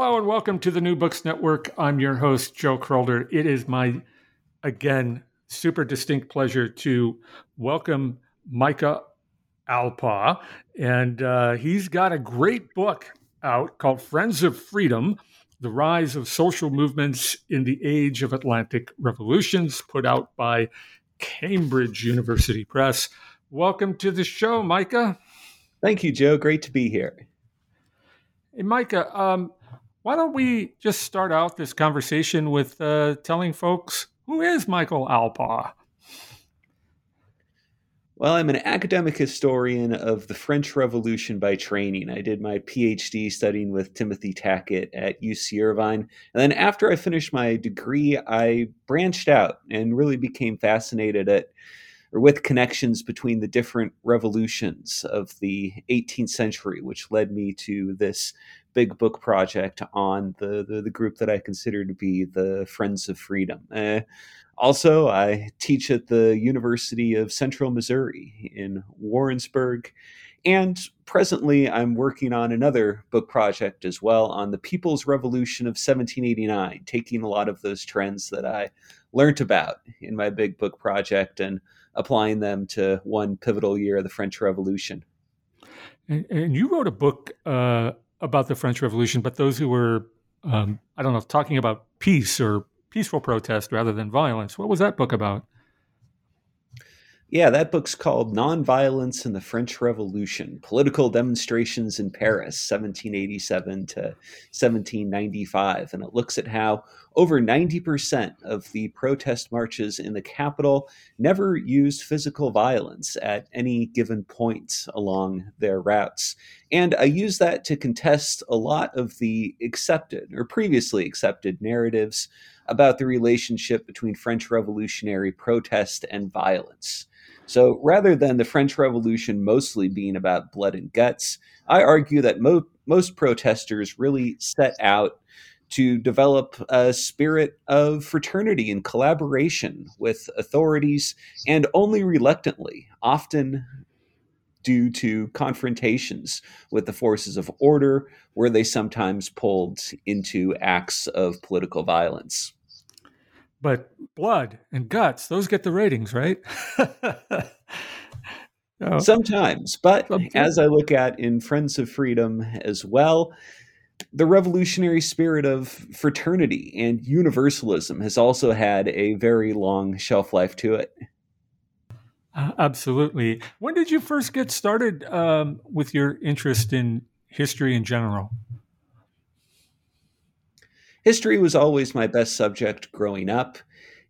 Hello and welcome to the New Books Network. I'm your host, Joe Crowder. It is my, again, super distinct pleasure to welcome Micah Alpaugh. And uh, he's got a great book out called Friends of Freedom The Rise of Social Movements in the Age of Atlantic Revolutions, put out by Cambridge University Press. Welcome to the show, Micah. Thank you, Joe. Great to be here. Hey, Micah, um, why don't we just start out this conversation with uh, telling folks who is Michael Alpaugh? Well, I'm an academic historian of the French Revolution by training. I did my PhD studying with Timothy Tackett at UC Irvine. And then after I finished my degree, I branched out and really became fascinated at or with connections between the different revolutions of the 18th century, which led me to this big book project on the, the, the group that I consider to be the Friends of Freedom. Uh, also, I teach at the University of Central Missouri in Warrensburg. And presently, I'm working on another book project as well on the People's Revolution of 1789, taking a lot of those trends that I learned about in my big book project and applying them to one pivotal year of the French Revolution. And, and you wrote a book uh, about the French Revolution, but those who were, um, I don't know, talking about peace or peaceful protest rather than violence. What was that book about? Yeah, that book's called Nonviolence in the French Revolution Political Demonstrations in Paris, 1787 to 1795. And it looks at how over 90% of the protest marches in the capital never used physical violence at any given point along their routes. And I use that to contest a lot of the accepted or previously accepted narratives about the relationship between French revolutionary protest and violence. So rather than the French Revolution mostly being about blood and guts, I argue that mo- most protesters really set out to develop a spirit of fraternity and collaboration with authorities, and only reluctantly, often due to confrontations with the forces of order, where they sometimes pulled into acts of political violence but blood and guts those get the ratings right oh. sometimes but sometimes. as i look at in friends of freedom as well the revolutionary spirit of fraternity and universalism has also had a very long shelf life to it uh, absolutely when did you first get started um, with your interest in history in general history was always my best subject growing up.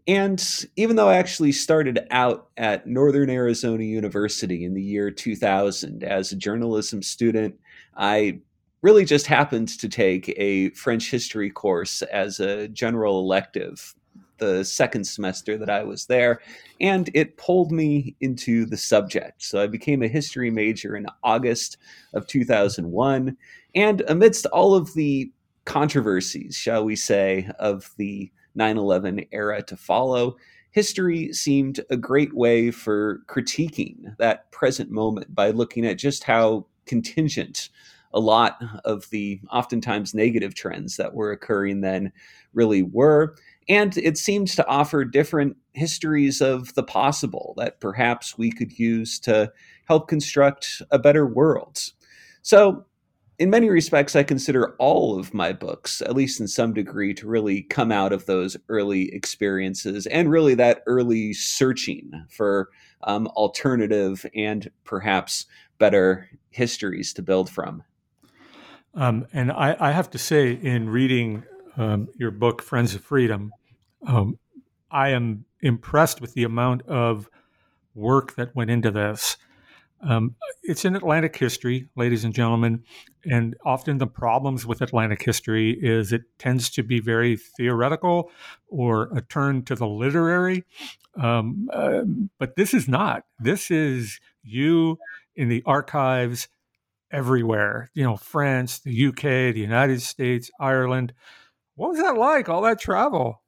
And even though I actually started out at Northern Arizona University in the year 2000 as a journalism student, I really just happened to take a French history course as a general elective the second semester that I was there, and it pulled me into the subject. So I became a history major in August of 2001. And amidst all of the controversies, shall we say, of the 9 11 era to follow, history seemed a great way for critiquing that present moment by looking at just how contingent a lot of the oftentimes negative trends that were occurring then really were. And it seems to offer different histories of the possible that perhaps we could use to help construct a better world. So in many respects, I consider all of my books, at least in some degree, to really come out of those early experiences and really that early searching for um, alternative and perhaps better histories to build from. Um, and I, I, have to say, in reading um, your book, Friends of Freedom, um, I am impressed with the amount of work that went into this. Um, it's in Atlantic history, ladies and gentlemen, and often the problems with Atlantic history is it tends to be very theoretical or a turn to the literary. Um, uh, but this is not. This is you in the archives everywhere. You know, France, the UK, the United States, Ireland. What was that like? All that travel?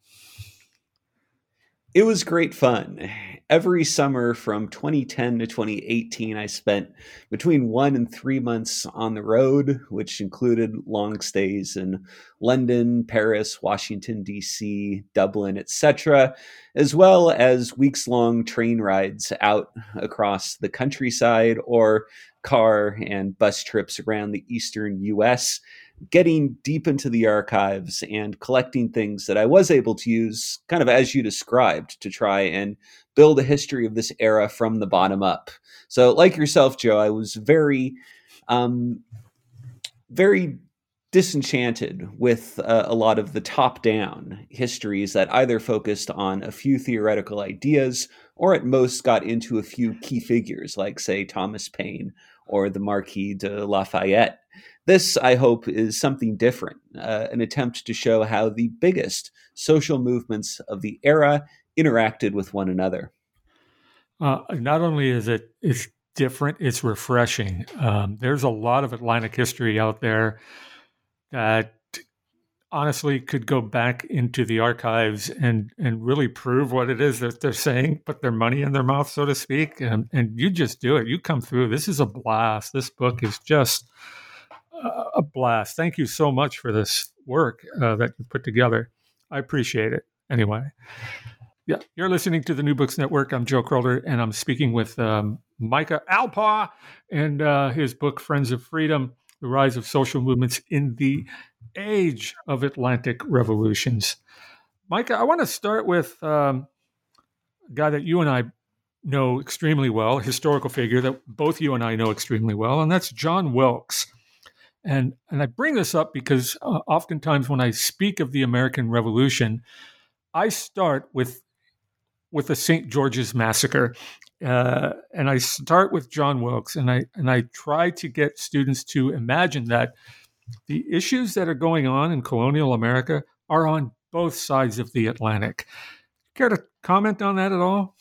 It was great fun. Every summer from 2010 to 2018, I spent between one and three months on the road, which included long stays in London, Paris, Washington, D.C., Dublin, etc., as well as weeks long train rides out across the countryside or car and bus trips around the eastern US getting deep into the archives and collecting things that I was able to use, kind of as you described, to try and build a history of this era from the bottom up. So, like yourself, Joe, I was very, um, very disenchanted with uh, a lot of the top down histories that either focused on a few theoretical ideas or at most got into a few key figures, like, say, Thomas Paine or the Marquis de Lafayette. This, I hope, is something different, uh, an attempt to show how the biggest social movements of the era interacted with one another. Uh, not only is it it's different, it's refreshing. Um, there's a lot of Atlantic history out there that honestly could go back into the archives and and really prove what it is that they're saying, put their money in their mouth, so to speak, and and you just do it. You come through. This is a blast. This book is just a blast. Thank you so much for this work uh, that you put together. I appreciate it. Anyway, yeah, you're listening to the New Books Network. I'm Joe Crowder, and I'm speaking with um, Micah Alpaugh and uh, his book Friends of Freedom: The Rise of Social Movements in the Age of Atlantic Revolutions. Micah, I want to start with um, a guy that you and I know extremely well, a historical figure that both you and I know extremely well, and that's John Wilkes. And, and I bring this up because uh, oftentimes when I speak of the American Revolution, I start with with the St. George's Massacre, uh, and I start with John Wilkes, and I and I try to get students to imagine that the issues that are going on in colonial America are on both sides of the Atlantic. Care to comment on that at all?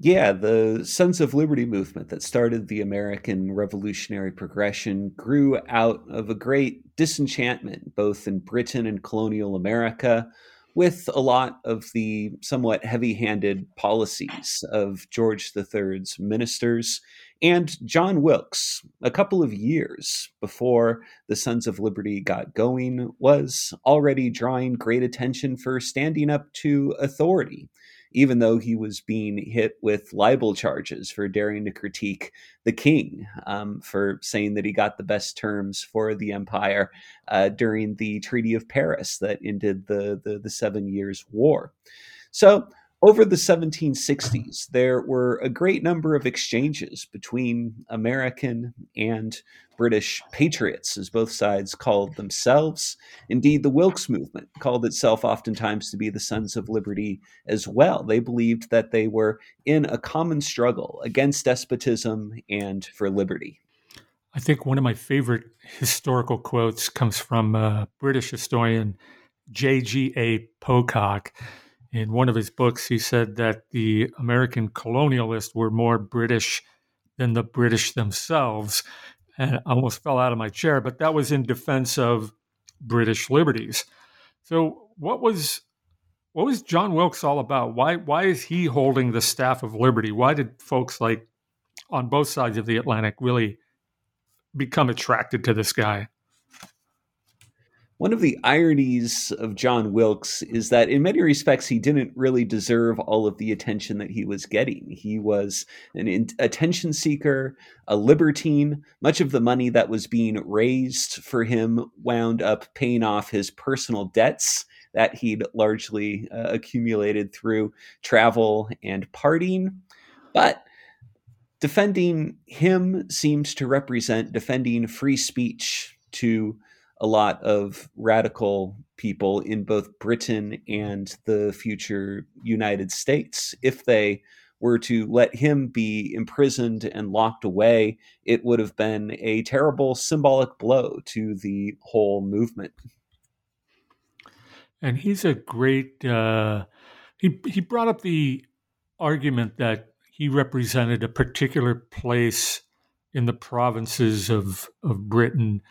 Yeah, the Sons of Liberty movement that started the American revolutionary progression grew out of a great disenchantment, both in Britain and colonial America, with a lot of the somewhat heavy handed policies of George III's ministers. And John Wilkes, a couple of years before the Sons of Liberty got going, was already drawing great attention for standing up to authority even though he was being hit with libel charges for daring to critique the king um, for saying that he got the best terms for the empire uh, during the Treaty of Paris that ended the, the, the Seven Years' War. So over the 1760s, there were a great number of exchanges between American and British patriots, as both sides called themselves. Indeed, the Wilkes movement called itself oftentimes to be the Sons of Liberty as well. They believed that they were in a common struggle against despotism and for liberty. I think one of my favorite historical quotes comes from uh, British historian J.G.A. Pocock in one of his books, he said that the American colonialists were more British than the British themselves. And I almost fell out of my chair, but that was in defense of British liberties. So, what was what was John Wilkes all about? Why why is he holding the staff of liberty? Why did folks like on both sides of the Atlantic really become attracted to this guy? One of the ironies of John Wilkes is that, in many respects, he didn't really deserve all of the attention that he was getting. He was an in- attention seeker, a libertine. Much of the money that was being raised for him wound up paying off his personal debts that he'd largely uh, accumulated through travel and partying. But defending him seems to represent defending free speech to a lot of radical people in both Britain and the future United States if they were to let him be imprisoned and locked away, it would have been a terrible symbolic blow to the whole movement. And he's a great. Uh, he he brought up the argument that he represented a particular place in the provinces of of Britain,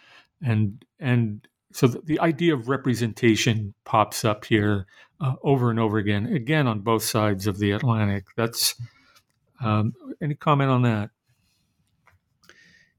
and and so the, the idea of representation pops up here uh, over and over again, again on both sides of the Atlantic. That's um, any comment on that?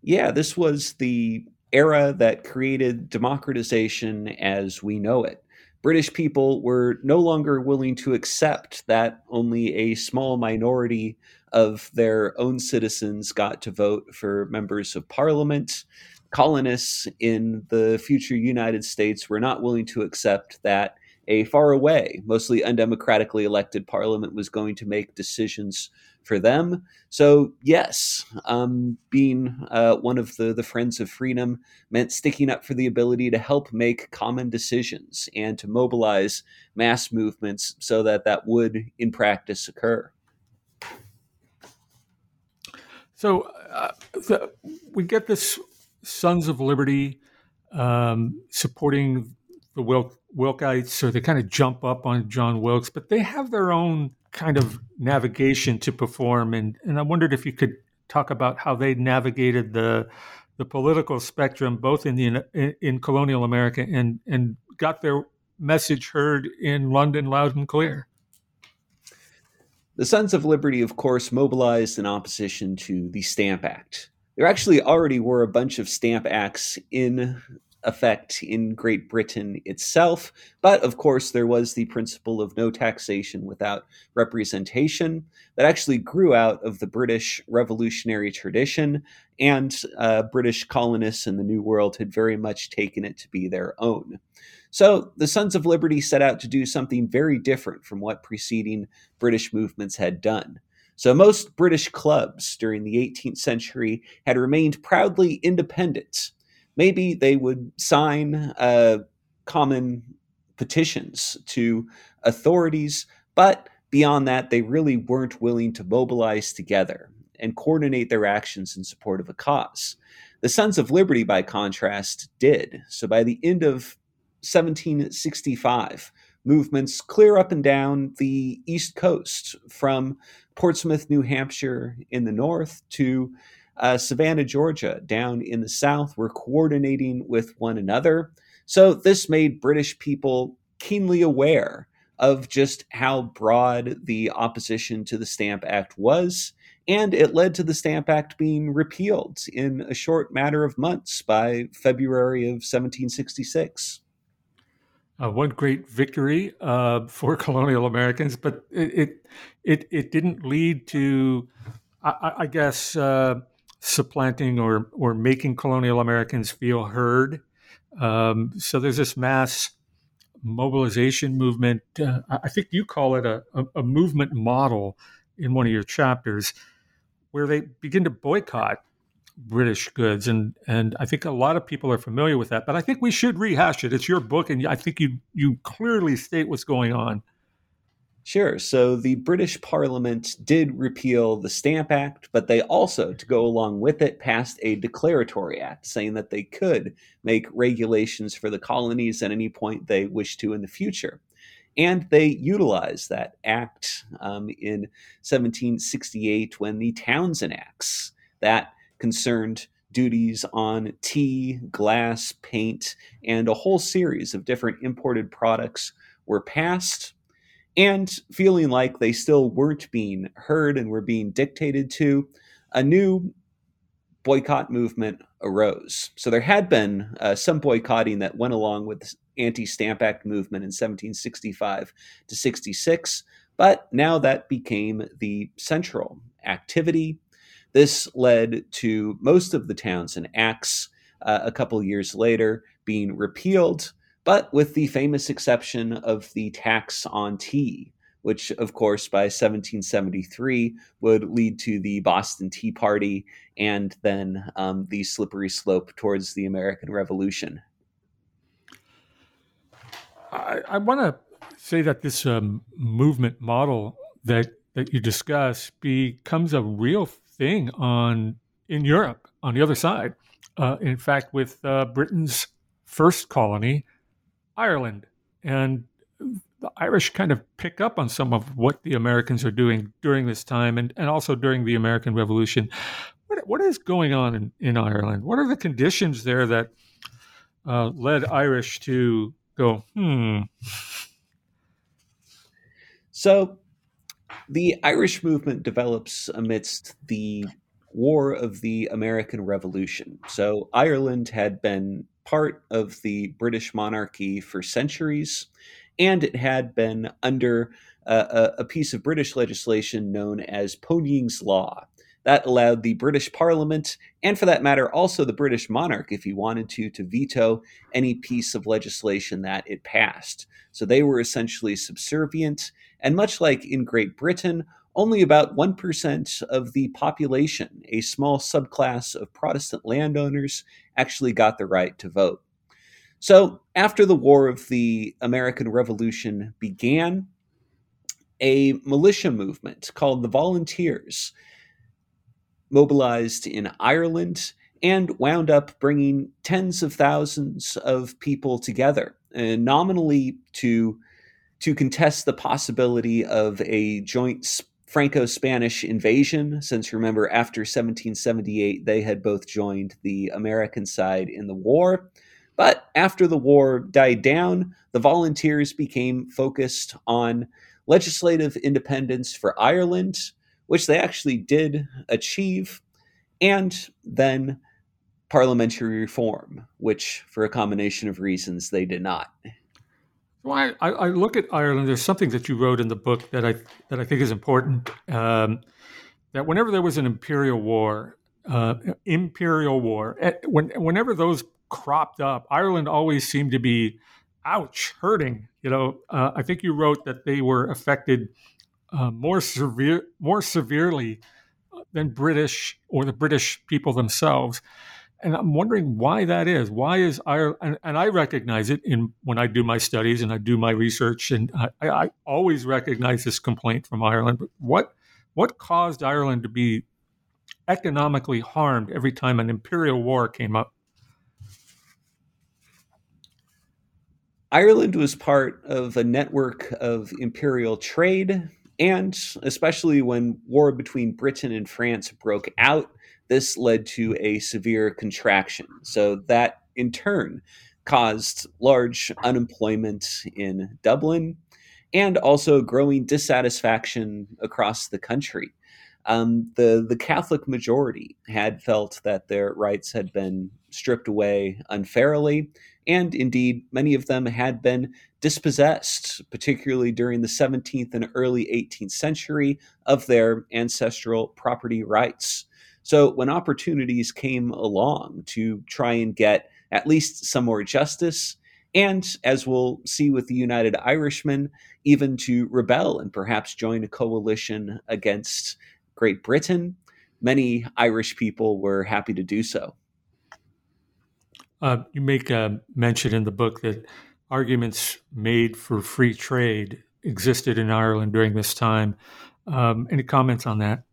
Yeah, this was the era that created democratization as we know it. British people were no longer willing to accept that only a small minority of their own citizens got to vote for members of parliament. Colonists in the future United States were not willing to accept that a far away, mostly undemocratically elected parliament was going to make decisions for them. So, yes, um, being uh, one of the, the Friends of Freedom meant sticking up for the ability to help make common decisions and to mobilize mass movements so that that would, in practice, occur. So, uh, the, we get this Sons of Liberty um, supporting the Wilk, Wilkites, so they kind of jump up on John Wilkes, but they have their own kind of navigation to perform. And, and I wondered if you could talk about how they navigated the the political spectrum, both in the in, in colonial America and and got their message heard in London loud and clear. The Sons of Liberty, of course, mobilized in opposition to the Stamp Act. There actually already were a bunch of Stamp Acts in effect in Great Britain itself. But of course, there was the principle of no taxation without representation that actually grew out of the British revolutionary tradition, and uh, British colonists in the New World had very much taken it to be their own. So the Sons of Liberty set out to do something very different from what preceding British movements had done. So most British clubs during the 18th century had remained proudly independent maybe they would sign uh, common petitions to authorities, but beyond that, they really weren't willing to mobilize together and coordinate their actions in support of a cause. The Sons of Liberty, by contrast, did. So by the end of 1765, movements clear up and down the East Coast from Portsmouth, New Hampshire in the north to uh, Savannah, Georgia, down in the South, were coordinating with one another. So this made British people keenly aware of just how broad the opposition to the Stamp Act was. And it led to the Stamp Act being repealed in a short matter of months by February of 1766. Uh, one great victory uh, for colonial Americans, but it, it it, didn't lead to, I, I guess, uh, supplanting or or making colonial Americans feel heard. Um, so there's this mass mobilization movement. Uh, I think you call it a, a, a, movement model in one of your chapters, where they begin to boycott British goods, and and I think a lot of people are familiar with that. But I think we should rehash it. It's your book, and I think you you clearly state what's going on. Sure. So the British Parliament did repeal the Stamp Act, but they also, to go along with it, passed a declaratory act saying that they could make regulations for the colonies at any point they wish to in the future. And they utilized that act um, in 1768 when the Townshend Acts, that concerned duties on tea, glass, paint, and a whole series of different imported products, were passed and feeling like they still weren't being heard and were being dictated to, a new boycott movement arose. So there had been uh, some boycotting that went along with the anti-Stamp Act movement in 1765 to 66, but now that became the central activity. This led to most of the Townshend Acts uh, a couple years later being repealed but with the famous exception of the tax on tea, which, of course, by 1773 would lead to the Boston Tea Party and then um, the slippery slope towards the American Revolution. I, I want to say that this um, movement model that that you discuss becomes a real thing on in Europe on the other side. Uh, in fact, with uh, Britain's first colony, Ireland, and the Irish kind of pick up on some of what the Americans are doing during this time and, and also during the American Revolution. What, what is going on in, in Ireland? What are the conditions there that uh, led Irish to go, hmm? So the Irish movement develops amidst the War of the American Revolution. So Ireland had been part of the British monarchy for centuries, and it had been under uh, a, a piece of British legislation known as Poynings' Law. That allowed the British Parliament, and for that matter, also the British monarch, if he wanted to, to veto any piece of legislation that it passed. So they were essentially subservient. And much like in Great Britain, only about 1% of the population, a small subclass of Protestant landowners, actually got the right to vote. So, after the War of the American Revolution began, a militia movement called the Volunteers mobilized in Ireland and wound up bringing tens of thousands of people together, and nominally to to contest the possibility of a joint Franco Spanish invasion, since remember, after 1778, they had both joined the American side in the war. But after the war died down, the volunteers became focused on legislative independence for Ireland, which they actually did achieve, and then parliamentary reform, which, for a combination of reasons, they did not. Well, I, I, look at Ireland. There's something that you wrote in the book that I that I think is important. Um, that whenever there was an imperial war, uh, imperial war, eh, when, whenever those cropped up, Ireland always seemed to be, ouch, hurting. You know, uh, I think you wrote that they were affected uh, more severe, more severely than British or the British people themselves and I'm wondering why that is. Why is Ireland? And, and, I recognize it in when I do my studies and I do my research, and I, I, always recognize this complaint from Ireland. But what what caused Ireland to be economically harmed every time an imperial war came up? Ireland was part of a network of imperial trade, and especially when war between Britain and France broke out this led to a severe contraction. So that in turn caused large unemployment in Dublin and also growing dissatisfaction across the country. Um, the the Catholic majority had felt that their rights had been stripped away unfairly, and indeed many of them had been dispossessed, particularly during the 17th and early 18th century, of their ancestral property rights. So when opportunities came along to try and get at least some more justice, and as we'll see with the United Irishmen, even to rebel and perhaps join a coalition against Great Britain, many Irish people were happy to do so. Uh, you make a mention in the book that arguments made for free trade existed in Ireland during this time. Um, any comments on that?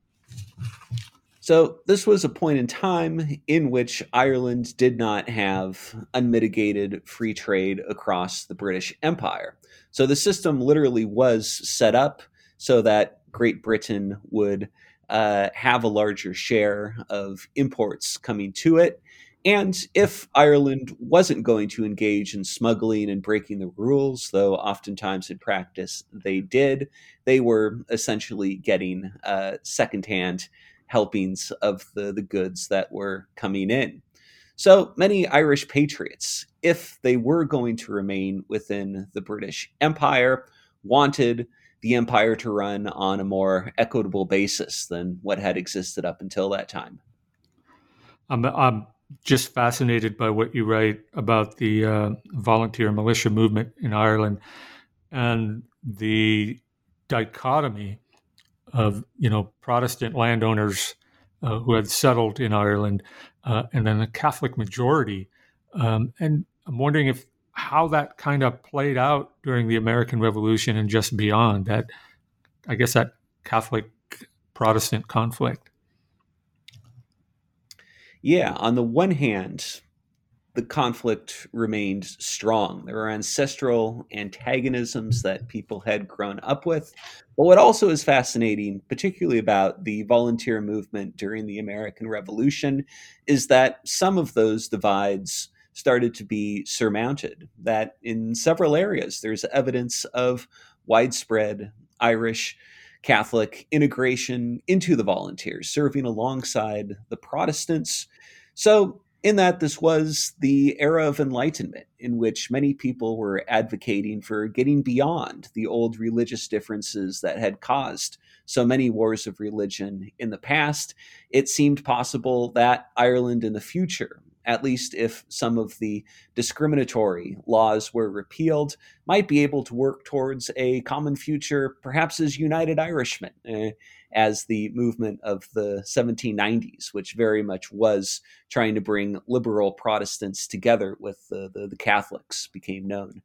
So, this was a point in time in which Ireland did not have unmitigated free trade across the British Empire. So, the system literally was set up so that Great Britain would uh, have a larger share of imports coming to it. And if Ireland wasn't going to engage in smuggling and breaking the rules, though oftentimes in practice they did, they were essentially getting uh, secondhand helpings of the, the goods that were coming in. So many Irish patriots, if they were going to remain within the British Empire, wanted the empire to run on a more equitable basis than what had existed up until that time. I'm, I'm just fascinated by what you write about the uh, volunteer militia movement in Ireland and the dichotomy of you know Protestant landowners uh, who had settled in Ireland, uh, and then the Catholic majority. Um, and I'm wondering if how that kind of played out during the American Revolution and just beyond. That I guess that Catholic Protestant conflict? Yeah, on the one hand, the conflict remained strong. There were ancestral antagonisms that people had grown up with. But what also is fascinating, particularly about the volunteer movement during the American Revolution, is that some of those divides started to be surmounted. That in several areas, there's evidence of widespread Irish Catholic integration into the volunteers, serving alongside the Protestants. So in that this was the era of enlightenment in which many people were advocating for getting beyond the old religious differences that had caused so many wars of religion in the past. It seemed possible that ireland in the future at least if some of the discriminatory laws were repealed, might be able to work towards a common future, perhaps as United Irishmen, eh, as the movement of the 1790s, which very much was trying to bring liberal Protestants together with the, the, the Catholics, became known.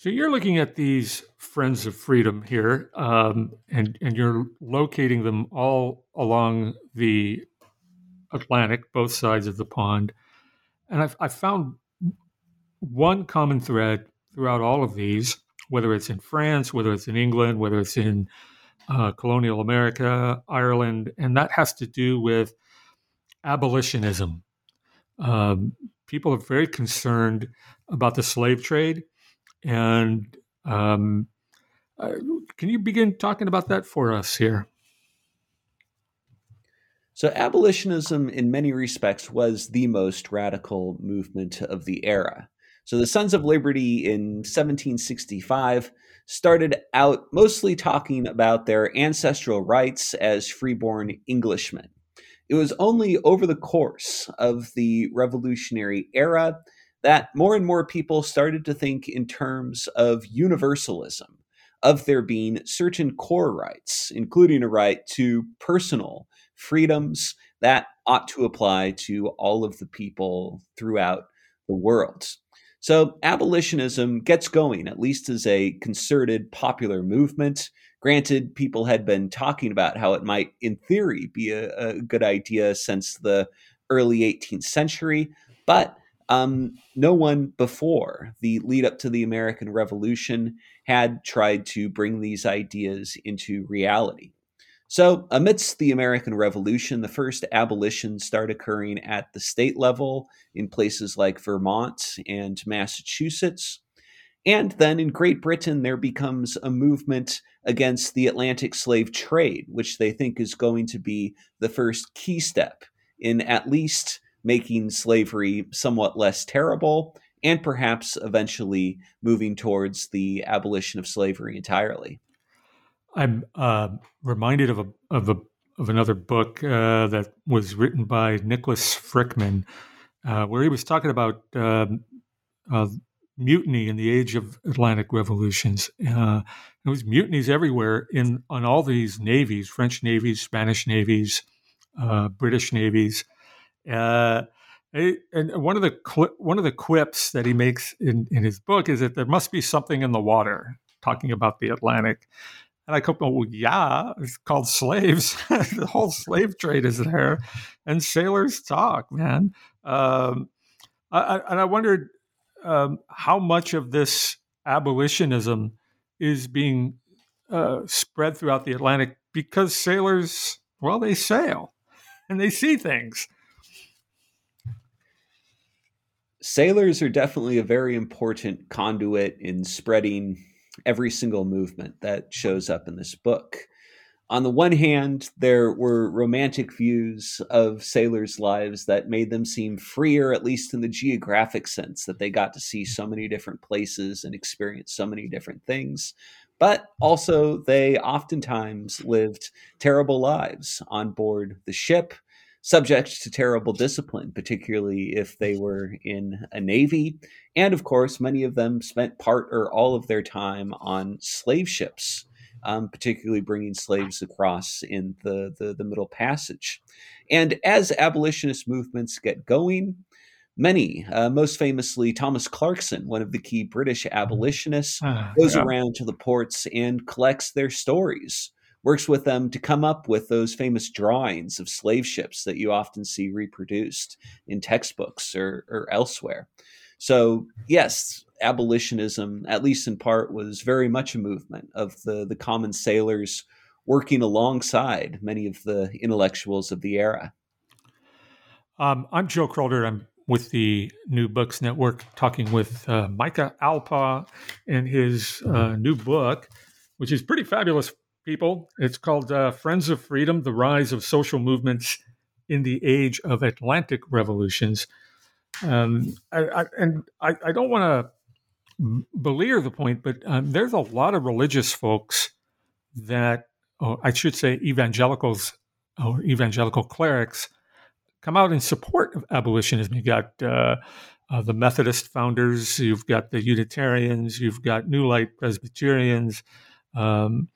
So you're looking at these Friends of Freedom here, um, and and you're locating them all along the Atlantic, both sides of the pond. And I've, I've found one common thread throughout all of these, whether it's in France, whether it's in England, whether it's in uh, colonial America, Ireland, and that has to do with abolitionism. Um, people are very concerned about the slave trade. And um, uh, can you begin talking about that for us here? So, abolitionism, in many respects, was the most radical movement of the era. So, the Sons of Liberty in 1765 started out mostly talking about their ancestral rights as freeborn Englishmen. It was only over the course of the Revolutionary era that more and more people started to think in terms of universalism, of there being certain core rights, including a right to personal freedoms that ought to apply to all of the people throughout the world. So, abolitionism gets going, at least as a concerted popular movement. Granted, people had been talking about how it might, in theory, be a, a good idea since the early 18th century, but um, no one before the lead up to the American Revolution had tried to bring these ideas into reality. So, amidst the American Revolution, the first abolitions start occurring at the state level in places like Vermont and Massachusetts. And then in Great Britain, there becomes a movement against the Atlantic slave trade, which they think is going to be the first key step in at least making slavery somewhat less terrible and perhaps eventually moving towards the abolition of slavery entirely. I'm uh, reminded of a of a of another book uh, that was written by Niklas Frykman, uh, where he was talking about um, uh, mutiny in the age of Atlantic revolutions. Uh, there was mutinies everywhere in on all these navies: French navies, Spanish navies, uh, British navies. and one of the one of the quips that he makes in, in his book is that there must be something in the water, talking about the Atlantic. And I go, well, yeah, it's called slaves. the whole slave trade is there, and sailors talk, man. Um, I, and I wondered um, how much of this abolitionism is being uh, spread throughout the Atlantic because sailors, well, they sail and they see things. Sailors are definitely a very important conduit in spreading every single movement that shows up in this book. On the one hand, there were romantic views of sailors' lives that made them seem freer, at least in the geographic sense, that they got to see so many different places and experience so many different things. But also, they oftentimes lived terrible lives on board the ship, subject to terrible discipline, particularly if they were in a navy. And of course, many of them spent part or all of their time on slave ships, um, particularly bringing slaves across in the, the, the Middle Passage. And as abolitionist movements get going, many, uh, most famously Thomas Clarkson, one of the key British abolitionists, uh, goes yeah. around to the ports and collects their stories, works with them to come up with those famous drawings of slave ships that you often see reproduced in textbooks or, or elsewhere. So, yes, abolitionism, at least in part, was very much a movement of the, the common sailors working alongside many of the intellectuals of the era. Um, I'm Joe Crowder. I'm with the New Books Network, talking with uh, Micah Alpaugh and his uh, new book, which is pretty fabulous, people. It's called uh, Friends of Freedom The Rise of Social Movements in the Age of Atlantic Revolutions. Um, I, I, and I, I don't want to beleer the point, but um, there's a lot of religious folks that, or I should say, evangelicals or evangelical clerics come out in support of abolitionism. You've got uh, uh, the Methodist founders, you've got the Unitarians, you've got New Light Presbyterians. Um,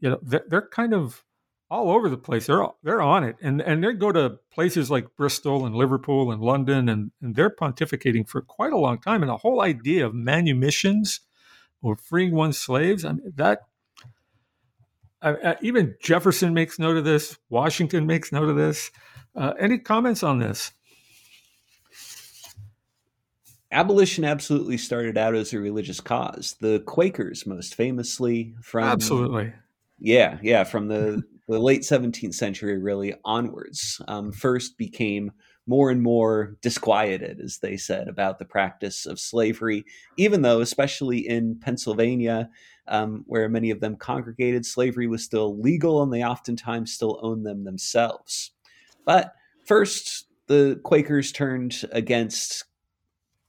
you know, they're, they're, kind of all over the place. They're they're on it, and and they go to places like Bristol and Liverpool and London, and, and they're pontificating for quite a long time. And the whole idea of manumissions or freeing one's slaves, I mean, that uh, even Jefferson makes note of this. Washington makes note of this. Uh, any comments on this? Abolition absolutely started out as a religious cause. The Quakers, most famously, from absolutely, yeah, yeah, from the the late 17th century really onwards, um, first became more and more disquieted, as they said, about the practice of slavery, even though, especially in Pennsylvania, um, where many of them congregated, slavery was still legal and they oftentimes still owned them themselves. But first, the Quakers turned against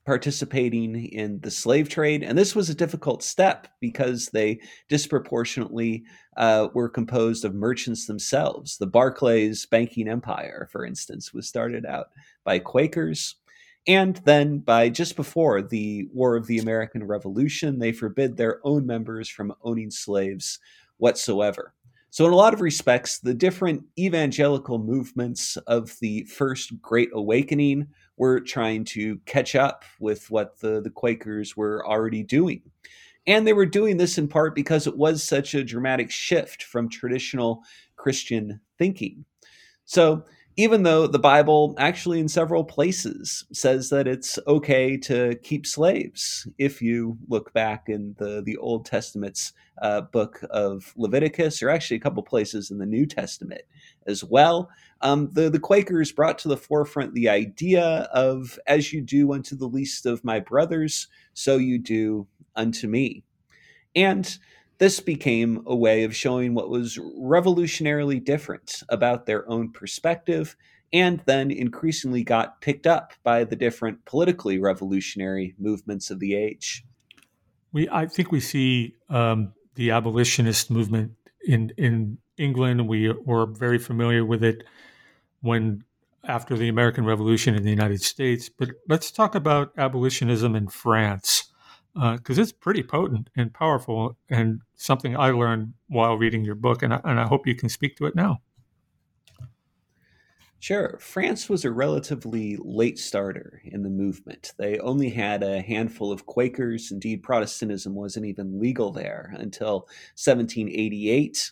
participating in the slave trade. And this was a difficult step because they disproportionately uh, were composed of merchants themselves. The Barclays banking empire, for instance, was started out by Quakers. And then, by just before the War of the American Revolution, they forbid their own members from owning slaves whatsoever. So, in a lot of respects, the different evangelical movements of the first Great Awakening were trying to catch up with what the, the Quakers were already doing. And they were doing this in part because it was such a dramatic shift from traditional Christian thinking. So, even though the Bible actually in several places says that it's okay to keep slaves. If you look back in the, the Old Testament's uh, book of Leviticus, or actually a couple places in the New Testament as well, um, the, the Quakers brought to the forefront the idea of, as you do unto the least of my brothers, so you do unto me. And this became a way of showing what was revolutionarily different about their own perspective, and then increasingly got picked up by the different politically revolutionary movements of the age. We, I think we see um, the abolitionist movement in in England. We were very familiar with it when after the American Revolution in the United States. But let's talk about abolitionism in France because uh, it's pretty potent and powerful and something I learned while reading your book, and I, and I hope you can speak to it now. Sure. France was a relatively late starter in the movement. They only had a handful of Quakers. Indeed, Protestantism wasn't even legal there until 1788.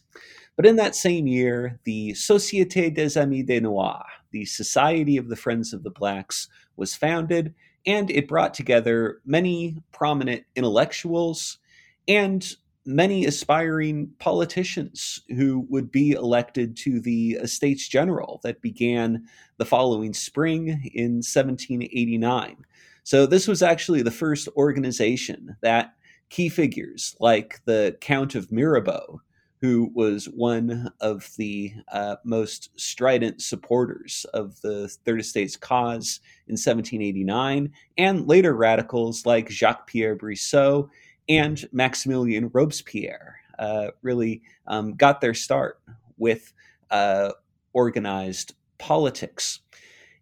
But in that same year, the Société des Amis des Noirs, the Society of the Friends of the Blacks, was founded, and it brought together many prominent intellectuals and many aspiring politicians who would be elected to the Estates General that began the following spring in 1789. So, this was actually the first organization that key figures like the Count of Mirabeau, who was one of the uh, most strident supporters of the Third Estate's cause in 1789, and later radicals like Jacques Pierre Brissot and Maximilien Robespierre uh, really um, got their start with uh, organized politics.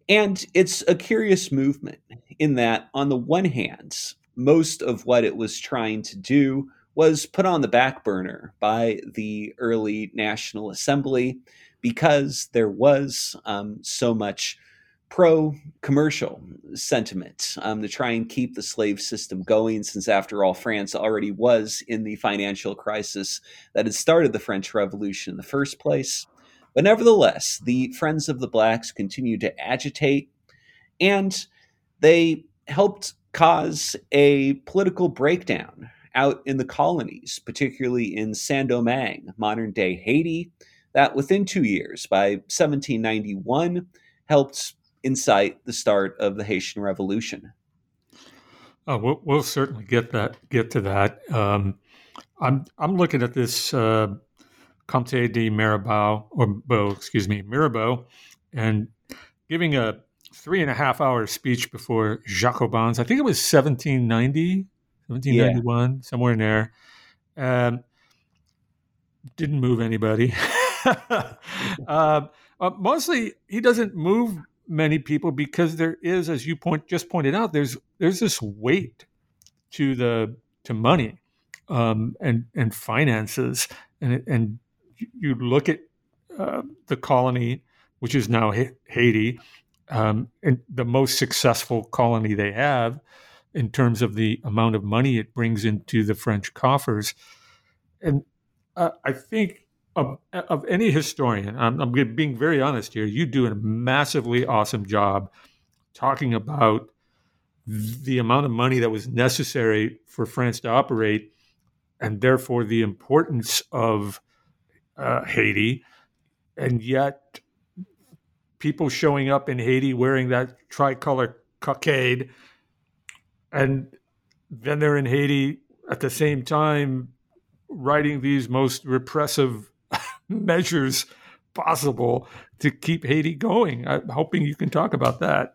And it's a curious movement in that, on the one hand, most of what it was trying to do was put on the back burner by the early National Assembly because there was um, so much pro commercial sentiment um, to try and keep the slave system going, since after all, France already was in the financial crisis that had started the French Revolution in the first place. But nevertheless, the Friends of the Blacks continued to agitate and they helped cause a political breakdown out in the colonies, particularly in Saint Domingue, modern day Haiti, that within two years, by 1791, helped incite the start of the Haitian Revolution. Oh, we'll, we'll certainly get that get to that. Um, I'm I'm looking at this uh, Comte de Mirabeau or Beau, excuse me, Mirabeau, and giving a three and a half hour speech before Jacobins. I think it was 1790, 1791, yeah. somewhere in there. Um, didn't move anybody. uh, uh, mostly, he doesn't move many people because there is, as you point just pointed out, there's there's this weight to the to money um, and and finances, and and you look at uh, the colony, which is now Haiti, um, and the most successful colony they have in terms of the amount of money it brings into the French coffers. And uh, I think of, of, any historian, I'm, I'm, being very honest here, you do a massively awesome job talking about the amount of money that was necessary for France to operate and therefore the importance of uh, Haiti. And yet, people showing up in Haiti wearing that tricolor cockade, and then they're in Haiti at the same time writing these most repressive measures possible to keep Haiti going. I'm hoping you can talk about that.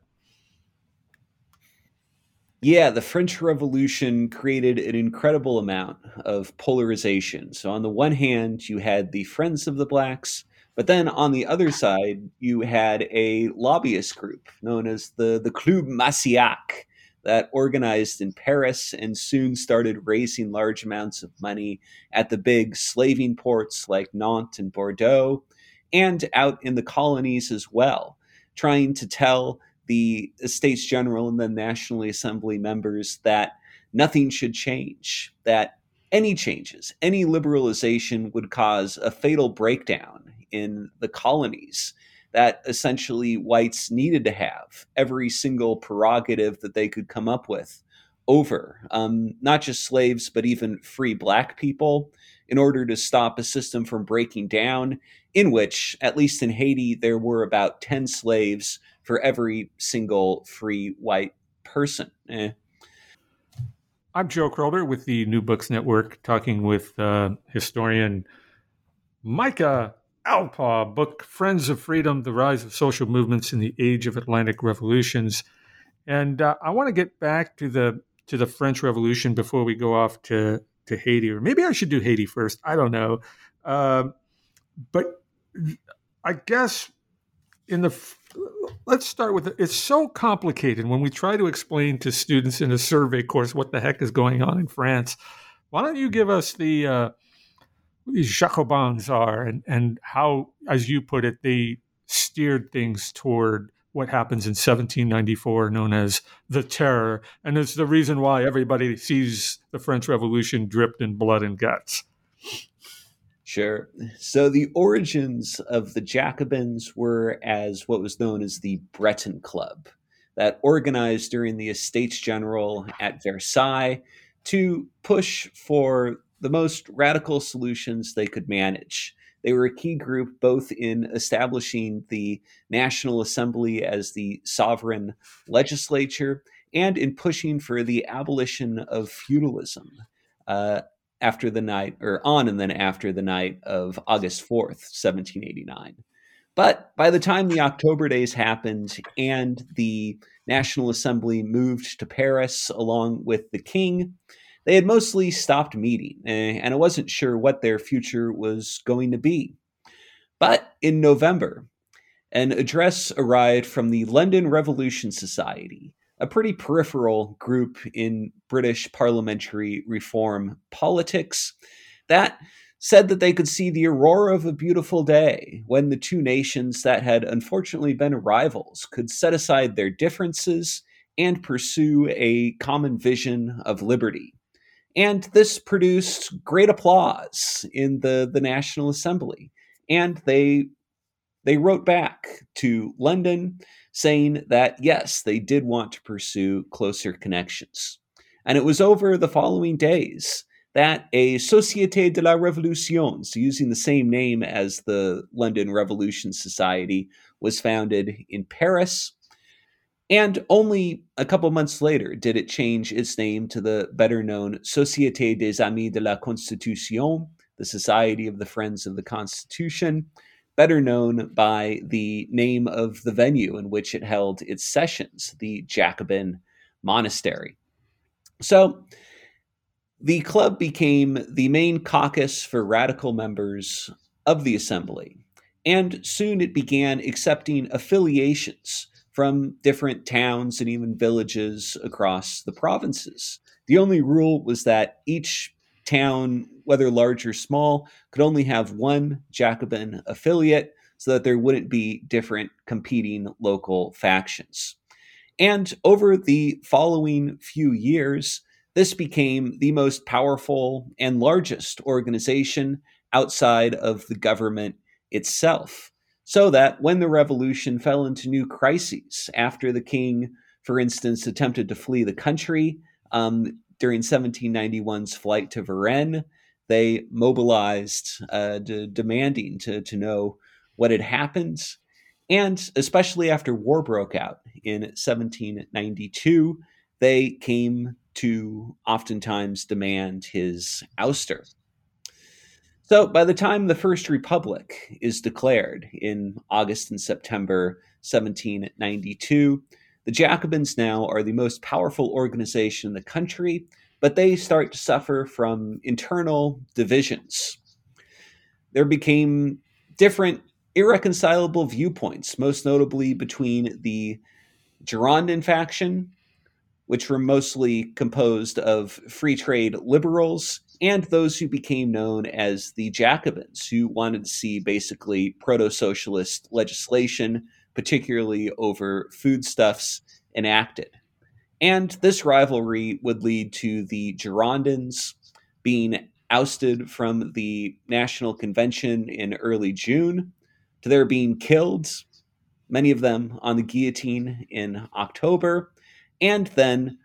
Yeah, the French Revolution created an incredible amount of polarization. So, on the one hand, you had the Friends of the Blacks, but then on the other side, you had a lobbyist group known as the, the Club Massiac that organized in Paris and soon started raising large amounts of money at the big slaving ports like Nantes and Bordeaux and out in the colonies as well, trying to tell the Estates General and the National Assembly members that nothing should change, that any changes, any liberalization would cause a fatal breakdown in the colonies that essentially whites needed to have every single prerogative that they could come up with over um, not just slaves, but even free black people in order to stop a system from breaking down, in which, at least in Haiti, there were about 10 slaves for every single free white person. Eh. I'm Joe Crowder with the New Books Network, talking with uh, historian Micah Alpaugh book Friends of Freedom The Rise of Social Movements in the Age of Atlantic Revolutions. And uh, I want to get back to the to the French Revolution before we go off to, to Haiti, or maybe I should do Haiti first. I don't know. Uh, but I guess in the let's start with it's so complicated when we try to explain to students in a survey course what the heck is going on in France. Why don't you give us the uh, these Jacobins are and, and how, as you put it, they steered things toward what happens in 1794, known as the Terror, and it's the reason why everybody sees the French Revolution dripped in blood and guts. Sure. So the origins of the Jacobins were as what was known as the Breton Club, that organized during the Estates General at Versailles to push for the most radical solutions they could manage. They were a key group both in establishing the National Assembly as the sovereign legislature and in pushing for the abolition of feudalism uh, after the night, or on and then after the night of August 4th, 1789. But by the time the October days happened and the National Assembly moved to Paris along with the king, they had mostly stopped meeting, eh, and I wasn't sure what their future was going to be. But in November, an address arrived from the London Revolution Society, a pretty peripheral group in British parliamentary reform politics that said that they could see the aurora of a beautiful day when the two nations that had unfortunately been rivals could set aside their differences and pursue a common vision of liberty. And this produced great applause in the, the National Assembly. And they they wrote back to London saying that yes, they did want to pursue closer connections. And it was over the following days that a Société de la Révolution, so using the same name as the London Revolution Society, was founded in Paris. And only a couple months later did it change its name to the better known Société des Amis de la Constitution, the Society of the Friends of the Constitution, better known by the name of the venue in which it held its sessions, the Jacobin Monastery. So, the club became the main caucus for radical members of the assembly, and soon it began accepting affiliations from different towns and even villages across the provinces. The only rule was that each town, whether large or small, could only have one Jacobin affiliate so that there wouldn't be different competing local factions. And over the following few years, this became the most powerful and largest organization outside of the government itself. So that when the revolution fell into new crises, after the king, for instance, attempted to flee the country um, during 1791's flight to Varennes, they mobilized, uh, d- demanding to, to know what had happened. And especially after war broke out in 1792, they came to oftentimes demand his ouster. So by the time the First Republic is declared in August and September 1792, the Jacobins now are the most powerful organization in the country, but they start to suffer from internal divisions. There became different irreconcilable viewpoints, most notably between the Girondin faction which were mostly composed of free trade liberals and those who became known as the Jacobins, who wanted to see basically proto socialist legislation, particularly over foodstuffs, enacted. And this rivalry would lead to the Girondins being ousted from the National Convention in early June, to their being killed, many of them on the guillotine in October, and then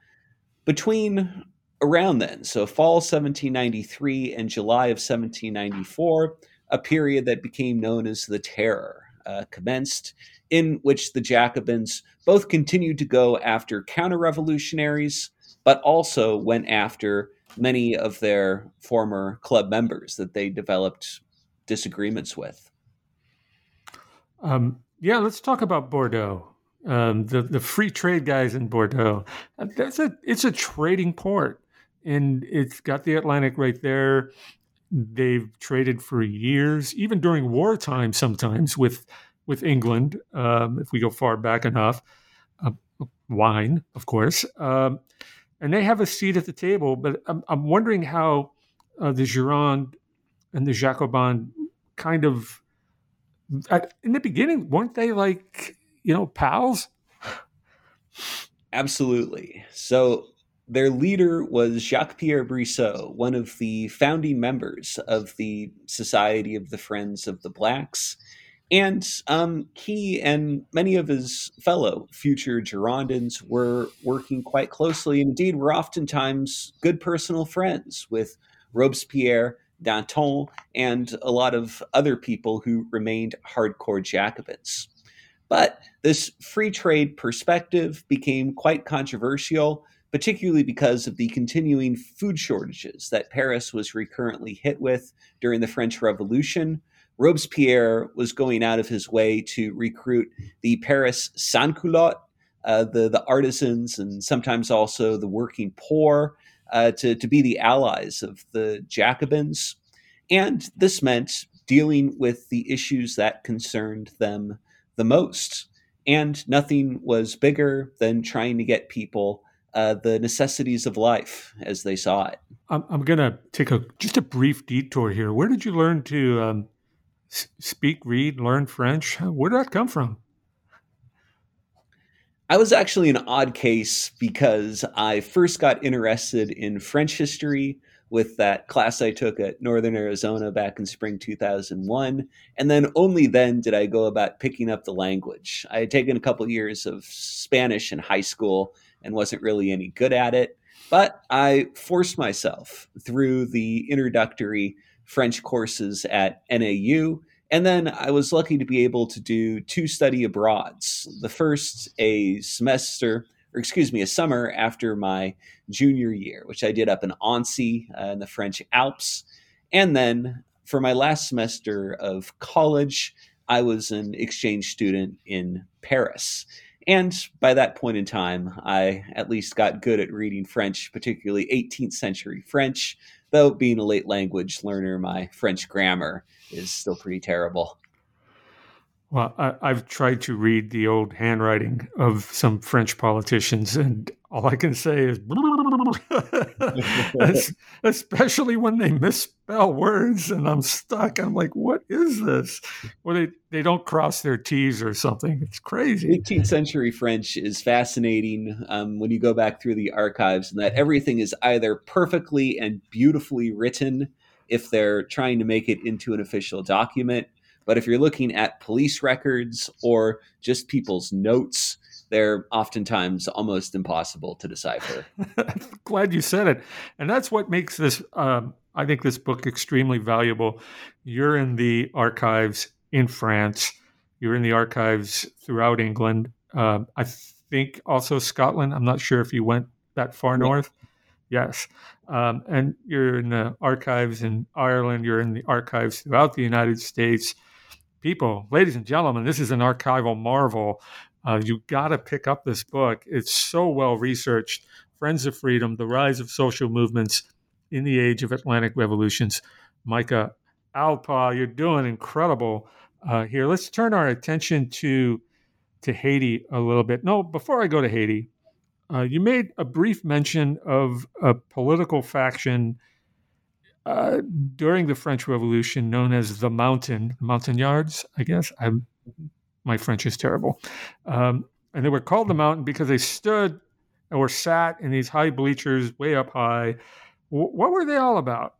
between around then, so fall 1793 and July of 1794, a period that became known as the Terror uh, commenced, in which the Jacobins both continued to go after counter revolutionaries, but also went after many of their former club members that they developed disagreements with. Um, yeah, let's talk about Bordeaux um, the the free trade guys in Bordeaux. Uh, that's a it's a trading port, and it's got the Atlantic right there. They've traded for years, even during wartime. Sometimes with with England, um, if we go far back enough, uh, wine, of course, um, and they have a seat at the table. But I'm, I'm wondering how uh, the Gironde and the Jacobin kind of at, in the beginning weren't they like you know, pals? Absolutely. So their leader was Jacques Pierre Brissot, one of the founding members of the Society of the Friends of the Blacks. And um, he and many of his fellow future Girondins were working quite closely. Indeed, were oftentimes good personal friends with Robespierre, Danton, and a lot of other people who remained hardcore Jacobins. But this free trade perspective became quite controversial, particularly because of the continuing food shortages that Paris was recurrently hit with during the French Revolution. Robespierre was going out of his way to recruit the Paris sans-culottes, uh, the, the artisans and sometimes also the working poor, uh, to, to be the allies of the Jacobins. And this meant dealing with the issues that concerned them the most. And nothing was bigger than trying to get people uh, the necessities of life as they saw it. I'm, I'm going to take a just a brief detour here. Where did you learn to um, speak, read, learn French? Where did that come from? I was actually an odd case because I first got interested in French history with that class I took at Northern Arizona back in spring 2001. And then only then did I go about picking up the language. I had taken a couple years of Spanish in high school and wasn't really any good at it. But I forced myself through the introductory French courses at NAU and then I was lucky to be able to do two study abroads. The first, a semester, or excuse me, a summer after my junior year, which I did up in Annecy uh, in the French Alps. And then for my last semester of college, I was an exchange student in Paris. And by that point in time, I at least got good at reading French, particularly 18th century French, though being a late language learner, my French grammar is still pretty terrible. Well, I, have tried to read the old handwriting of some French politicians, and all I can say is, especially when they misspell words, and I'm stuck. I'm like, what is this? Or they, they don't cross their T's or something. It's crazy. 18th century French is fascinating um, when you go back through the archives, and that everything is either perfectly and beautifully written if they're trying to make it into an official document. But if you're looking at police records or just people's notes, they're oftentimes almost impossible to decipher. Glad you said it. And that's what makes this, um, I think, this book extremely valuable. You're in the archives in France, you're in the archives throughout England. Uh, I think also Scotland. I'm not sure if you went that far north. Yes. Um, and you're in the archives in Ireland, you're in the archives throughout the United States. People, ladies and gentlemen, this is an archival marvel. Uh, you got to pick up this book. It's so well researched. Friends of Freedom The Rise of Social Movements in the Age of Atlantic Revolutions. Micah Alpaugh, you're doing incredible uh, here. Let's turn our attention to to Haiti a little bit. No, before I go to Haiti, uh, you made a brief mention of a political faction uh, during the French Revolution known as the Mountain, Montagnards, I guess. I'm, my French is terrible. Um, and they were called the Mountain because they stood or sat in these high bleachers way up high. W- what were they all about?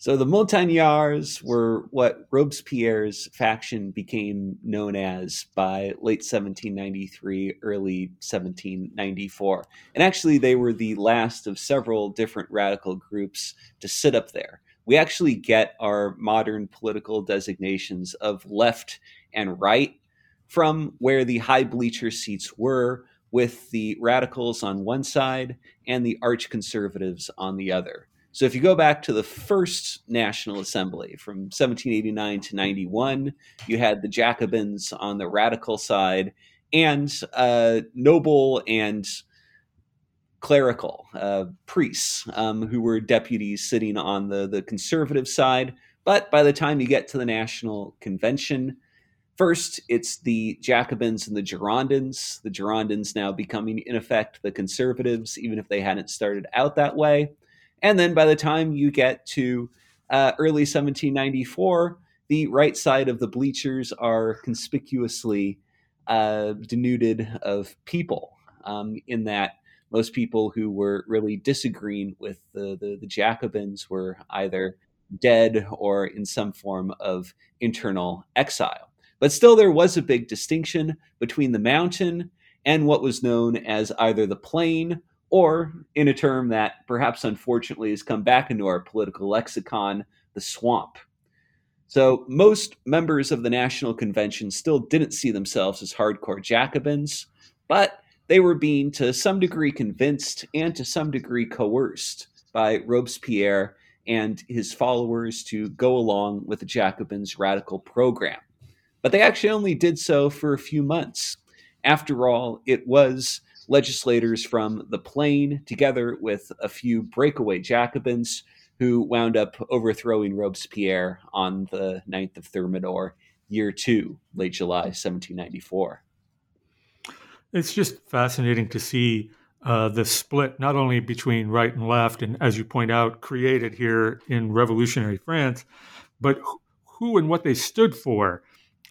So the Montagnards were what Robespierre's faction became known as by late 1793, early 1794. And actually, they were the last of several different radical groups to sit up there. We actually get our modern political designations of left and right from where the high bleacher seats were, with the radicals on one side and the arch conservatives on the other. So if you go back to the first National Assembly from 1789 to 91, you had the Jacobins on the radical side and uh, noble and clerical uh, priests um, who were deputies sitting on the, the conservative side. But by the time you get to the National Convention, First, it's the Jacobins and the Girondins. The Girondins now becoming, in effect, the conservatives, even if they hadn't started out that way. And then by the time you get to uh, early 1794, the right side of the bleachers are conspicuously uh, denuded of people, um, in that most people who were really disagreeing with the, the, the Jacobins were either dead or in some form of internal exile. But still, there was a big distinction between the mountain and what was known as either the plain or in a term that perhaps unfortunately has come back into our political lexicon, the swamp. So most members of the National Convention still didn't see themselves as hardcore Jacobins, but they were being to some degree convinced and to some degree coerced by Robespierre and his followers to go along with the Jacobins' radical program. But they actually only did so for a few months. After all, it was legislators from the Plain, together with a few breakaway Jacobins who wound up overthrowing Robespierre on the 9th of Thermidor, year two, late July 1794. It's just fascinating to see uh, the split not only between right and left, and as you point out, created here in revolutionary France, but who and what they stood for.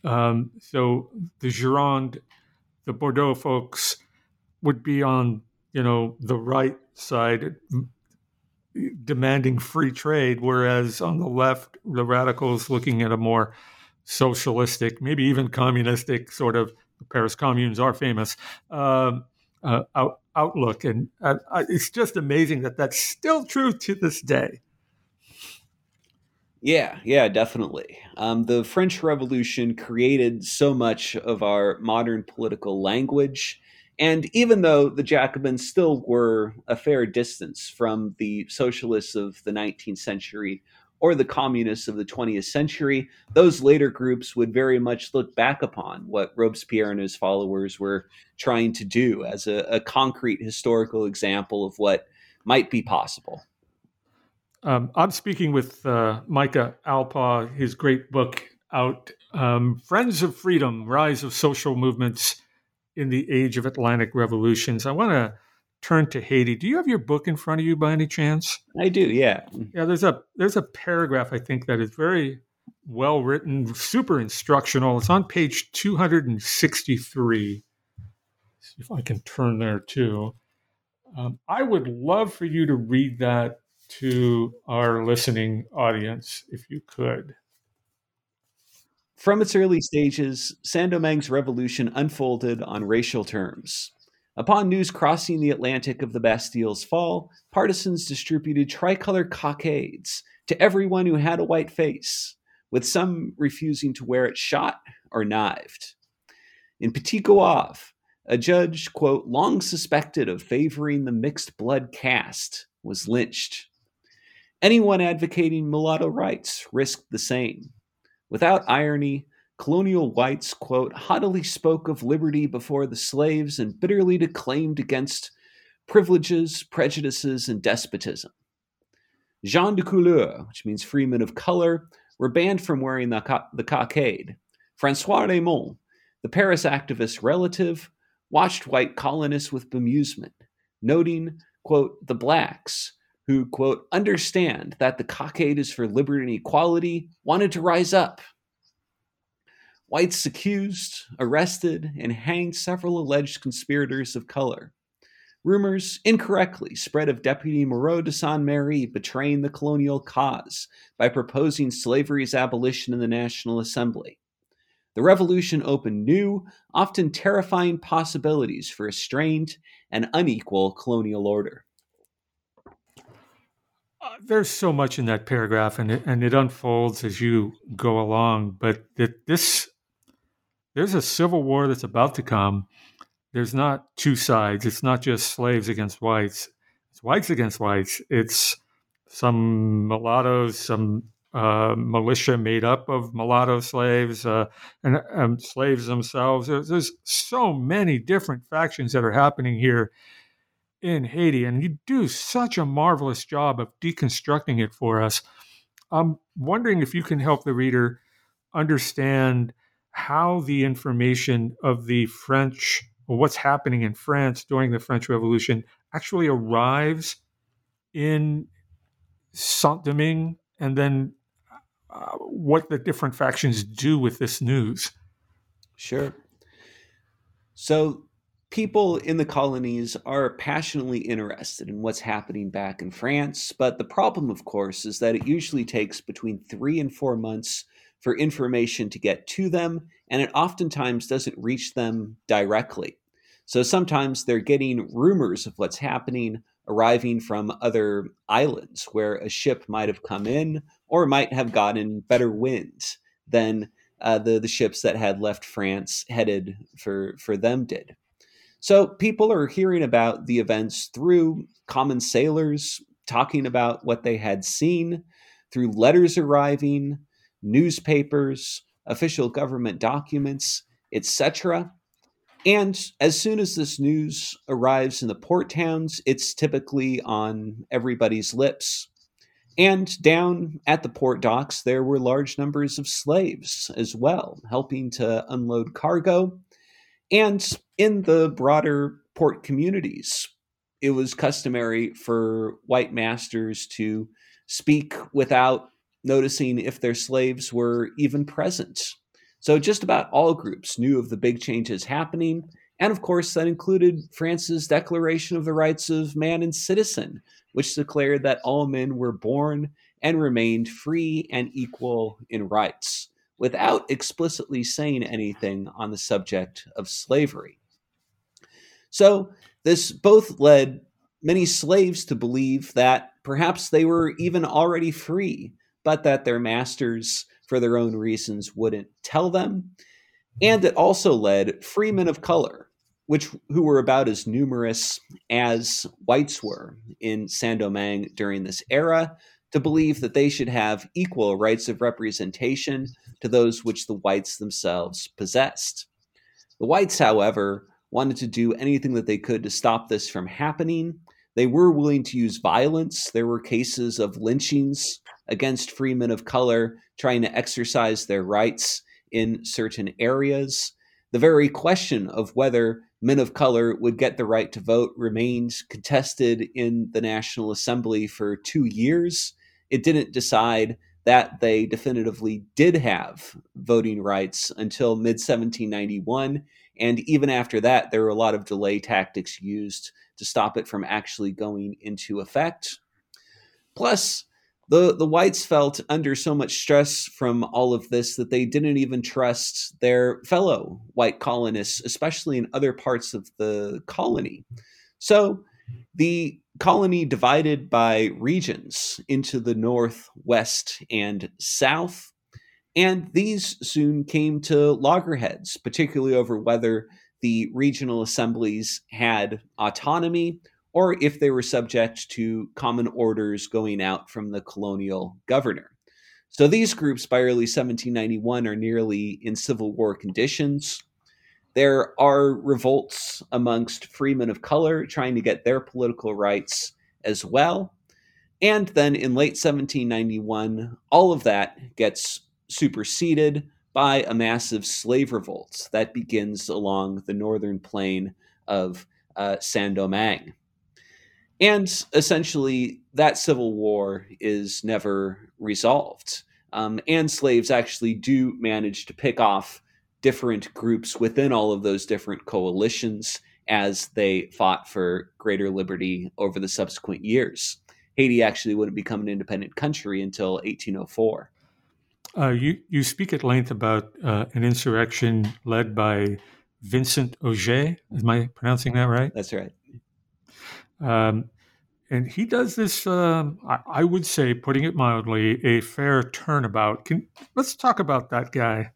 Um, so the Gironde, the Bordeaux folks would be on you know the right side demanding free trade, whereas on the left, the radicals looking at a more socialistic, maybe even communistic sort of the Paris communes are famous um, uh, out, outlook, and uh, it's just amazing that that's still true to this day. Yeah, yeah, definitely. Um, the French Revolution created so much of our modern political language. And even though the Jacobins still were a fair distance from the socialists of the 19th century or the communists of the 20th century, those later groups would very much look back upon what Robespierre and his followers were trying to do as a, a concrete historical example of what might be possible. Um, I'm speaking with uh, Micah Alpaugh, his great book out, um, Friends of Freedom Rise of Social Movements in the Age of Atlantic Revolutions. I want to turn to Haiti. Do you have your book in front of you by any chance? I do, yeah. Yeah, there's a there's a paragraph I think that is very well written, super instructional. It's on page 263. See if I can turn there too. Um, I would love for you to read that to our listening audience, if you could. From its early stages, Saint Domingue's revolution unfolded on racial terms. Upon news crossing the Atlantic of the Bastille's fall, partisans distributed tricolor cockades to everyone who had a white face, with some refusing to wear it shot or knived. In Petit Goave, a judge, quote, long suspected of favoring the mixed blood caste, was lynched. Anyone advocating mulatto rights risked the same. Without irony, colonial whites, quote, haughtily spoke of liberty before the slaves and bitterly declaimed against privileges, prejudices, and despotism. Gens de couleur, which means freemen of color, were banned from wearing the, co- the cockade. Francois Raimond, the Paris activist's relative, watched white colonists with bemusement, noting, quote, the blacks, who, quote, understand that the cockade is for liberty and equality, wanted to rise up. Whites accused, arrested, and hanged several alleged conspirators of color. Rumors incorrectly spread of Deputy Moreau de Saint Méry betraying the colonial cause by proposing slavery's abolition in the National Assembly. The revolution opened new, often terrifying possibilities for a strained and unequal colonial order there's so much in that paragraph, and it, and it unfolds as you go along. But that this there's a civil war that's about to come. There's not two sides. It's not just slaves against whites. It's whites against whites. It's some mulattoes, some uh, militia made up of mulatto slaves, uh, and um, slaves themselves. There's, there's so many different factions that are happening here in Haiti, and you do such a marvelous job of deconstructing it for us. I'm wondering if you can help the reader understand how the information of the French, what's happening in France during the French Revolution, actually arrives in Saint Domingue, and then uh, what the different factions do with this news. Sure. So people in the colonies are passionately interested in what's happening back in France, but the problem, of course, is that it usually takes between three and four months for information to get to them, and it oftentimes doesn't reach them directly. So sometimes they're getting rumors of what's happening arriving from other islands where a ship might have come in or might have gotten better winds than uh, the, the ships that had left France headed for, for them did. So people are hearing about the events through common sailors talking about what they had seen, through letters arriving, newspapers, official government documents, etc. And as soon as this news arrives in the port towns, it's typically on everybody's lips. And down at the port docks, there were large numbers of slaves as well, helping to unload cargo And in the broader port communities, it was customary for white masters to speak without noticing if their slaves were even present. So just about all groups knew of the big changes happening. And of course, that included France's Declaration of the Rights of Man and Citizen, which declared that all men were born and remained free and equal in rights, without explicitly saying anything on the subject of slavery. So, this both led many slaves to believe that perhaps they were even already free, but that their masters, for their own reasons, wouldn't tell them. And it also led freemen of color, which who were about as numerous as whites were in Saint Domingue during this era, to believe that they should have equal rights of representation to those which the whites themselves possessed. The whites, however, wanted to do anything that they could to stop this from happening. They were willing to use violence. There were cases of lynchings against freemen of color trying to exercise their rights in certain areas. The very question of whether men of color would get the right to vote remained contested in the National Assembly for two years. It didn't decide that they definitively did have voting rights until mid 1791. And even after that, there were a lot of delay tactics used to stop it from actually going into effect. Plus, the, the whites felt under so much stress from all of this that they didn't even trust their fellow white colonists, especially in other parts of the colony. So the colony divided by regions into the north, west, and south. And these soon came to loggerheads, particularly over whether the regional assemblies had autonomy or if they were subject to common orders going out from the colonial governor. So these groups by early 1791 are nearly in civil war conditions. There are revolts amongst freemen of color trying to get their political rights as well. And then in late 1791, all of that gets superseded by a massive slave revolt that begins along the northern plain of uh, Saint Domingue. And essentially, that civil war is never resolved. Um, and slaves actually do manage to pick off different groups within all of those different coalitions as they fought for greater liberty over the subsequent years. Haiti actually wouldn't become an independent country until 1804. Uh, you, you speak at length about uh, an insurrection led by Vincent Ogé. Am I pronouncing that right? That's right. Um, and he does this, um, I, I, would say, putting it mildly, a fair turnabout. Can, let's talk about that guy.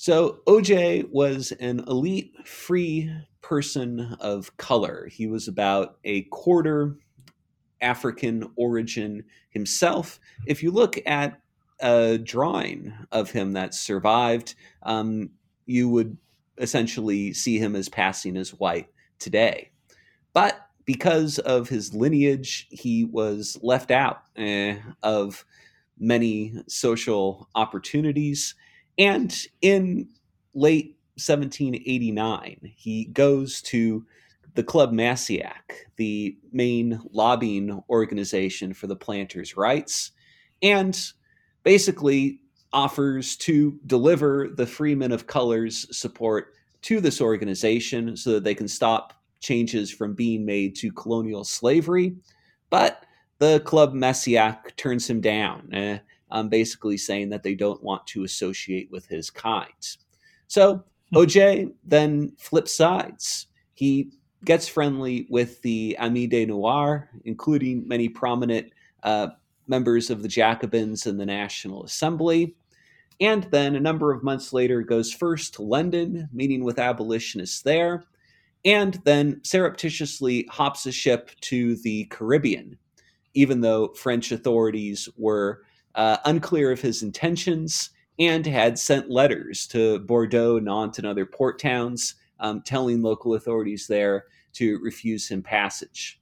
So Ogé was an elite free person of color. He was about a quarter African origin himself. If you look at a drawing of him that survived, um, you would essentially see him as passing as white today. But because of his lineage, he was left out eh, of many social opportunities. And in late 1789, he goes to the Club Massiac, the main lobbying organization for the planters' rights, and basically offers to deliver the Freemen of Color's support to this organization so that they can stop changes from being made to colonial slavery, but the Club Massiac turns him down, eh, um, basically saying that they don't want to associate with his kind. So hmm. Ogé then flips sides. He gets friendly with the Amis des Noirs, including many prominent uh, members of the Jacobins and the National Assembly. And then a number of months later goes first to London, meeting with abolitionists there, and then surreptitiously hops a ship to the Caribbean, even though French authorities were uh, unclear of his intentions and had sent letters to Bordeaux, Nantes, and other port towns um, telling local authorities there to refuse him passage.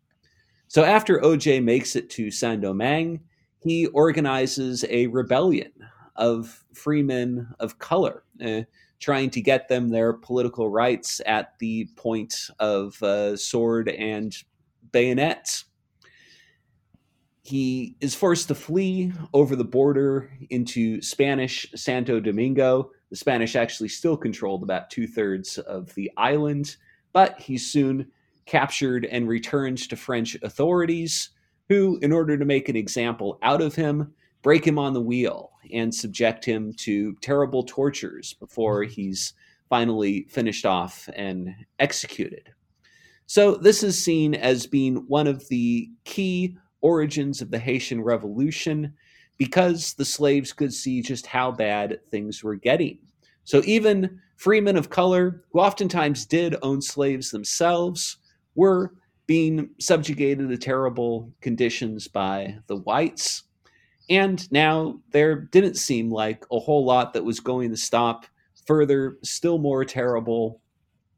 So after Ogé makes it to Saint Domingue, he organizes a rebellion of freemen of color. Uh, trying to get them their political rights at the point of uh, sword and bayonet. He is forced to flee over the border into Spanish Santo Domingo. The Spanish actually still controlled about two thirds of the island, but he's soon captured and returned to French authorities, who, in order to make an example out of him, break him on the wheel and subject him to terrible tortures before he's finally finished off and executed. So, this is seen as being one of the key origins of the Haitian Revolution because the slaves could see just how bad things were getting. So even freemen of color, who oftentimes did own slaves themselves, were being subjugated to terrible conditions by the whites. And now there didn't seem like a whole lot that was going to stop further, still more terrible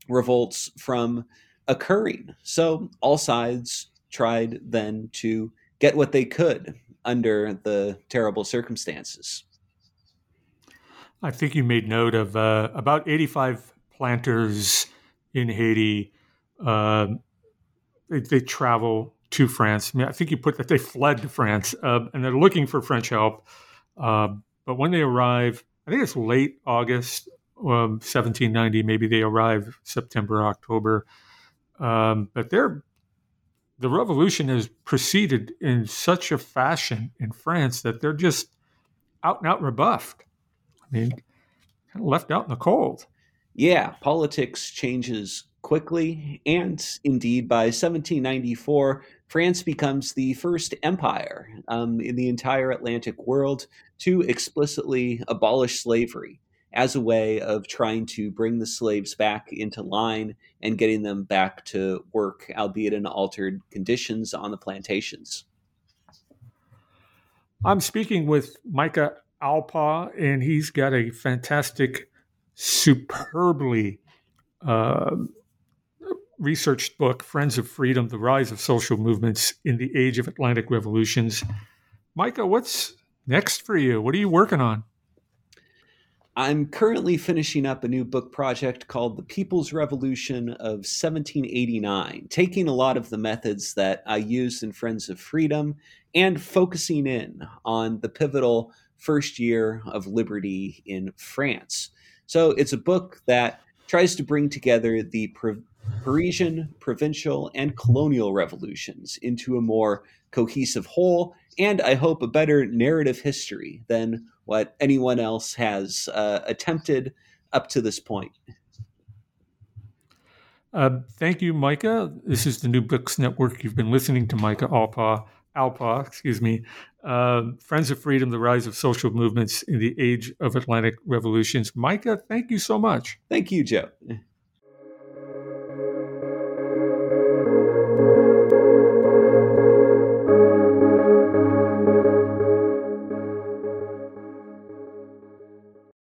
revolts from occurring. So all sides tried then to get what they could under the terrible circumstances. I think you made note of uh, about 85 planters in Haiti. Uh, they, they, travel to France. I, mean, I, think you put that they fled to France uh, and they're looking for French help. Um, but when they arrive, I think it's late August um, 1790. Maybe they arrive September, October. Um, but they're the revolution has proceeded in such a fashion in France that they're just out and out rebuffed. I mean, kind of left out in the cold. Yeah, politics changes quickly, and indeed, by 1794, France becomes the first empire um, in the entire Atlantic world to explicitly abolish slavery as a way of trying to bring the slaves back into line and getting them back to work, albeit in altered conditions on the plantations. I'm speaking with Micah Alpaugh, and he's got a fantastic, superbly uh, researched book, Friends of Freedom The Rise of Social Movements in the Age of Atlantic Revolutions. Micah, what's next for you? What are you working on? I'm currently finishing up a new book project called The People's Revolution of 1789, taking a lot of the methods that I used in Friends of Freedom and focusing in on the pivotal first year of liberty in France. So it's a book that tries to bring together the Parisian, provincial, and colonial revolutions into a more cohesive whole, and I hope a better narrative history than what anyone else has uh, attempted up to this point. Uh, thank you, Micah. This is the New Books Network. You've been listening to Micah Alpa, Alpa, excuse me. Uh, Friends of Freedom: The Rise of Social Movements in the Age of Atlantic Revolutions. Micah, thank you so much. Thank you, Joe.